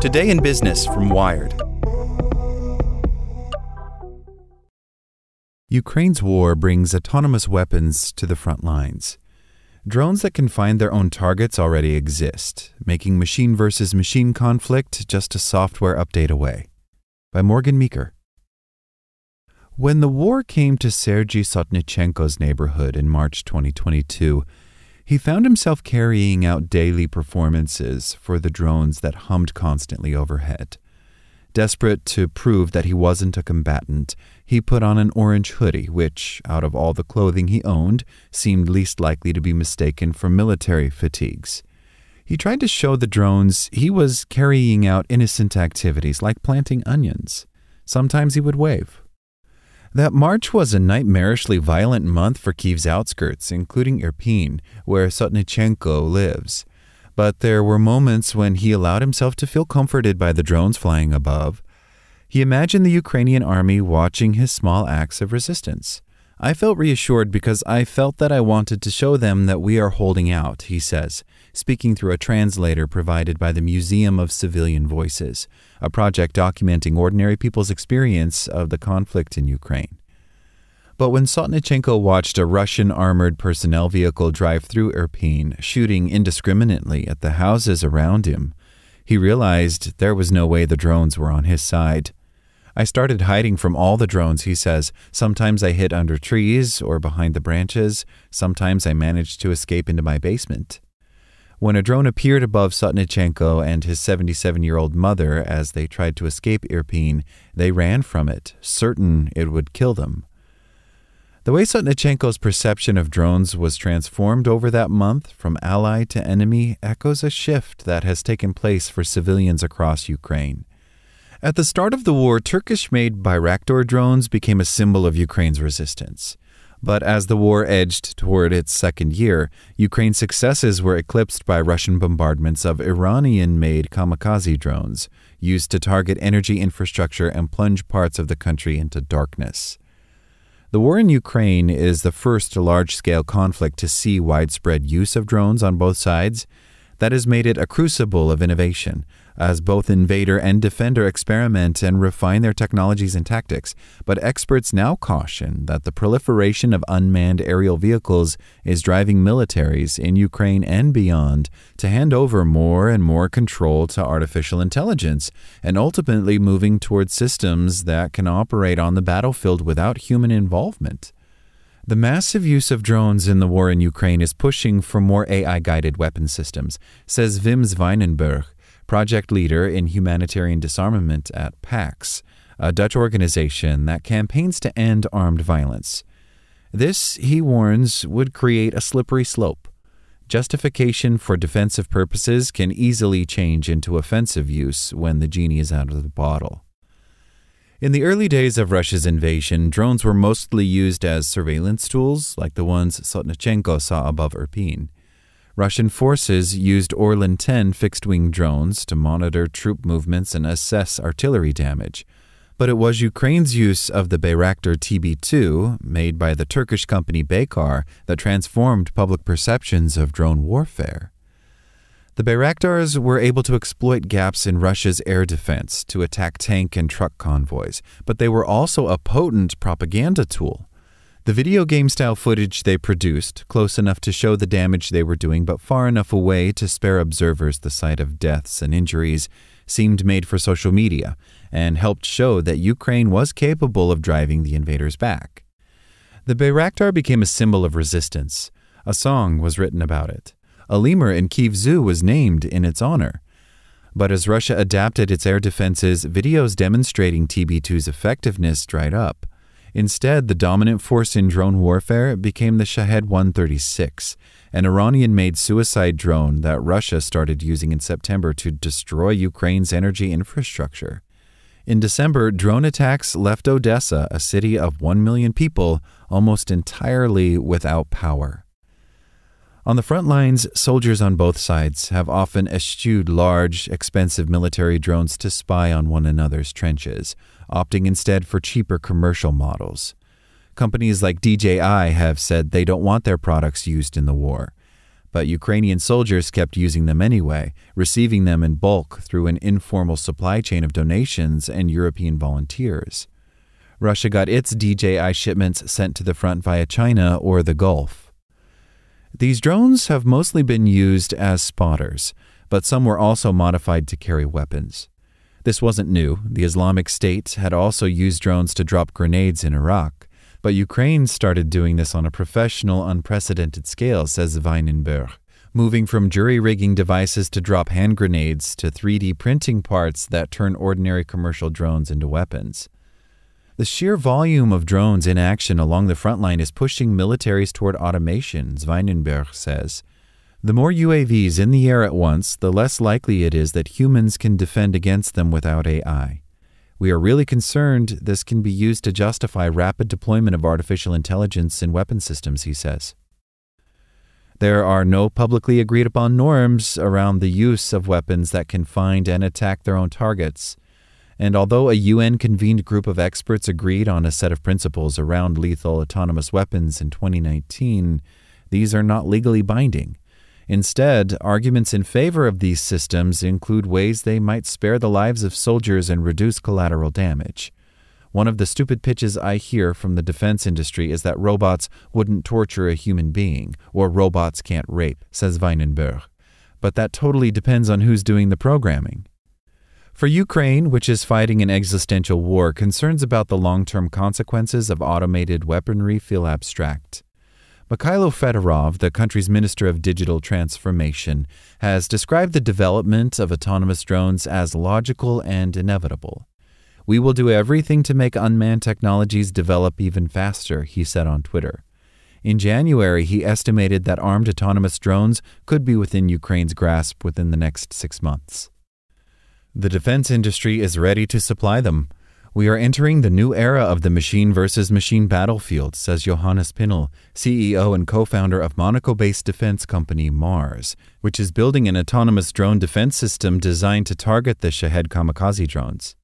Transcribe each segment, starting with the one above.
Today in Business from Wired. Ukraine's war brings autonomous weapons to the front lines. Drones that can find their own targets already exist, making machine versus machine conflict just a software update away. By Morgan Meaker. When the war came to Sergei Sotnichenko's neighborhood in March 2022, he found himself carrying out daily performances for the drones that hummed constantly overhead. Desperate to prove that he wasn't a combatant, he put on an orange hoodie, which, out of all the clothing he owned, seemed least likely to be mistaken for military fatigues. He tried to show the drones he was carrying out innocent activities like planting onions. Sometimes he would wave. That March was a nightmarishly violent month for Kiev's outskirts, including Irpin, where Sotnichenko lives. But there were moments when he allowed himself to feel comforted by the drones flying above. He imagined the Ukrainian army watching his small acts of resistance. I felt reassured because I felt that I wanted to show them that we are holding out, he says, speaking through a translator provided by the Museum of Civilian Voices, a project documenting ordinary people's experience of the conflict in Ukraine. But when Sotnichenko watched a Russian armored personnel vehicle drive through Irpin, shooting indiscriminately at the houses around him, he realized there was no way the drones were on his side. I started hiding from all the drones, he says. Sometimes I hid under trees or behind the branches. Sometimes I managed to escape into my basement. When a drone appeared above Sotnichenko and his 77 year old mother as they tried to escape Irpin, they ran from it, certain it would kill them. The way Sotnichenko's perception of drones was transformed over that month from ally to enemy echoes a shift that has taken place for civilians across Ukraine. At the start of the war, Turkish made Bayraktar drones became a symbol of Ukraine's resistance. But as the war edged toward its second year, Ukraine's successes were eclipsed by Russian bombardments of Iranian made kamikaze drones, used to target energy infrastructure and plunge parts of the country into darkness. The war in Ukraine is the first large scale conflict to see widespread use of drones on both sides. That has made it a crucible of innovation, as both invader and defender experiment and refine their technologies and tactics. But experts now caution that the proliferation of unmanned aerial vehicles is driving militaries in Ukraine and beyond to hand over more and more control to artificial intelligence, and ultimately moving towards systems that can operate on the battlefield without human involvement. The massive use of drones in the war in Ukraine is pushing for more AI guided weapon systems, says Wim Zwijnenburg, project leader in humanitarian disarmament at PAX, a Dutch organization that campaigns to end armed violence. This, he warns, would create a slippery slope. Justification for defensive purposes can easily change into offensive use when the genie is out of the bottle. In the early days of Russia's invasion, drones were mostly used as surveillance tools, like the ones Sotnichenko saw above Irpin. Russian forces used Orlan 10 fixed wing drones to monitor troop movements and assess artillery damage. But it was Ukraine's use of the Bayraktar TB 2, made by the Turkish company Baykar, that transformed public perceptions of drone warfare. The Bayraktars were able to exploit gaps in Russia's air defense to attack tank and truck convoys, but they were also a potent propaganda tool. The video game style footage they produced, close enough to show the damage they were doing, but far enough away to spare observers the sight of deaths and injuries, seemed made for social media and helped show that Ukraine was capable of driving the invaders back. The Bayraktar became a symbol of resistance. A song was written about it. A lemur in Kiev Zoo was named in its honor. But as Russia adapted its air defenses, videos demonstrating TB 2's effectiveness dried up. Instead, the dominant force in drone warfare became the Shahed 136, an Iranian made suicide drone that Russia started using in September to destroy Ukraine's energy infrastructure. In December, drone attacks left Odessa, a city of 1 million people, almost entirely without power. On the front lines, soldiers on both sides have often eschewed large, expensive military drones to spy on one another's trenches, opting instead for cheaper commercial models. Companies like DJI have said they don't want their products used in the war. but Ukrainian soldiers kept using them anyway, receiving them in bulk through an informal supply chain of donations and European volunteers. Russia got its DJI shipments sent to the front via China or the Gulf. These drones have mostly been used as spotters, but some were also modified to carry weapons. This wasn't new. The Islamic State had also used drones to drop grenades in Iraq, but Ukraine started doing this on a professional, unprecedented scale, says Zwijnenburg, moving from jury rigging devices to drop hand grenades to 3D printing parts that turn ordinary commercial drones into weapons. The sheer volume of drones in action along the front line is pushing militaries toward automation, Zwijnenburg says. The more UAVs in the air at once, the less likely it is that humans can defend against them without AI. We are really concerned this can be used to justify rapid deployment of artificial intelligence in weapon systems, he says. There are no publicly agreed upon norms around the use of weapons that can find and attack their own targets. And although a UN convened group of experts agreed on a set of principles around lethal autonomous weapons in 2019, these are not legally binding. Instead, arguments in favor of these systems include ways they might spare the lives of soldiers and reduce collateral damage. One of the stupid pitches I hear from the defense industry is that robots wouldn't torture a human being, or robots can't rape, says Zwijnenburg. But that totally depends on who's doing the programming. For Ukraine, which is fighting an existential war, concerns about the long term consequences of automated weaponry feel abstract. Mykhailo Fedorov, the country's Minister of Digital Transformation, has described the development of autonomous drones as logical and inevitable. We will do everything to make unmanned technologies develop even faster, he said on Twitter. In January, he estimated that armed autonomous drones could be within Ukraine's grasp within the next six months. The defense industry is ready to supply them. We are entering the new era of the machine versus machine battlefield, says Johannes Pinl, CEO and co founder of Monaco based defense company Mars, which is building an autonomous drone defense system designed to target the Shahed kamikaze drones.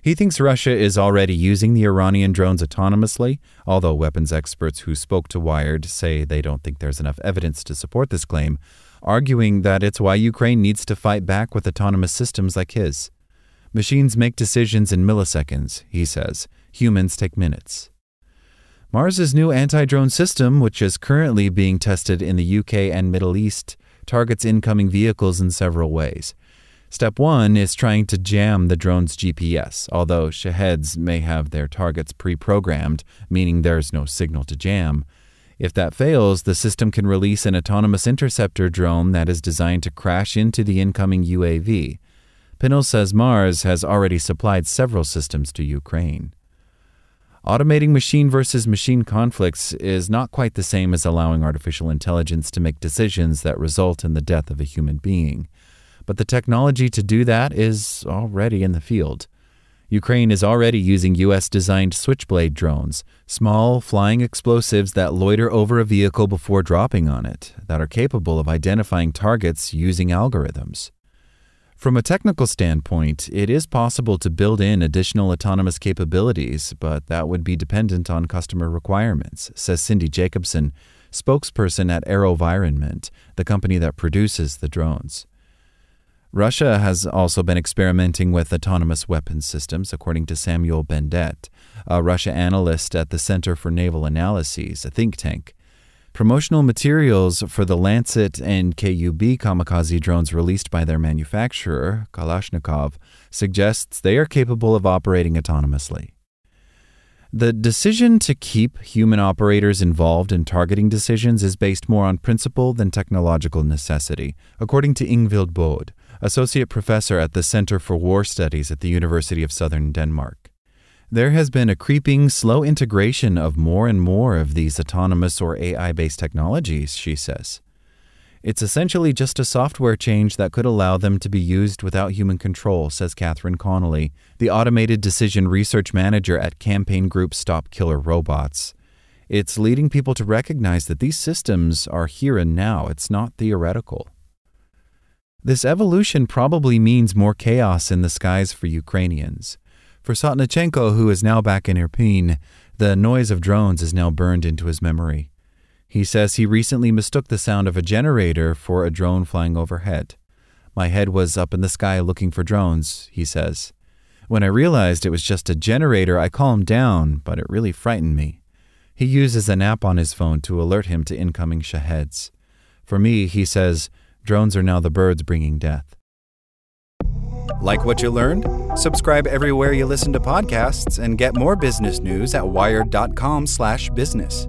He thinks Russia is already using the Iranian drones autonomously, although weapons experts who spoke to Wired say they don't think there's enough evidence to support this claim, arguing that it's why Ukraine needs to fight back with autonomous systems like his. Machines make decisions in milliseconds, he says. Humans take minutes. Mars's new anti drone system, which is currently being tested in the UK and Middle East, targets incoming vehicles in several ways. Step one is trying to jam the drone's GPS, although Shaheds may have their targets pre programmed, meaning there's no signal to jam. If that fails, the system can release an autonomous interceptor drone that is designed to crash into the incoming UAV. Pinl says Mars has already supplied several systems to Ukraine. Automating machine versus machine conflicts is not quite the same as allowing artificial intelligence to make decisions that result in the death of a human being. But the technology to do that is already in the field. Ukraine is already using U.S. designed switchblade drones, small flying explosives that loiter over a vehicle before dropping on it, that are capable of identifying targets using algorithms. From a technical standpoint, it is possible to build in additional autonomous capabilities, but that would be dependent on customer requirements, says Cindy Jacobson, spokesperson at AeroVironment, the company that produces the drones. Russia has also been experimenting with autonomous weapons systems, according to Samuel Bendett, a Russia analyst at the Center for Naval Analyses, a think tank. Promotional materials for the Lancet and KUB kamikaze drones released by their manufacturer, Kalashnikov, suggests they are capable of operating autonomously. The decision to keep human operators involved in targeting decisions is based more on principle than technological necessity, according to Ingvild Bode, associate professor at the Center for War Studies at the University of Southern Denmark. There has been a creeping, slow integration of more and more of these autonomous or AI based technologies, she says. It's essentially just a software change that could allow them to be used without human control, says Catherine Connolly, the automated decision research manager at campaign group Stop Killer Robots. It's leading people to recognize that these systems are here and now, it's not theoretical. This evolution probably means more chaos in the skies for Ukrainians. For Sotnichenko, who is now back in Irpin, the noise of drones is now burned into his memory. He says he recently mistook the sound of a generator for a drone flying overhead. My head was up in the sky looking for drones, he says. When I realized it was just a generator, I calmed down, but it really frightened me. He uses an app on his phone to alert him to incoming shaheds. For me, he says, drones are now the birds bringing death. Like what you learned? Subscribe everywhere you listen to podcasts and get more business news at wired.com/business.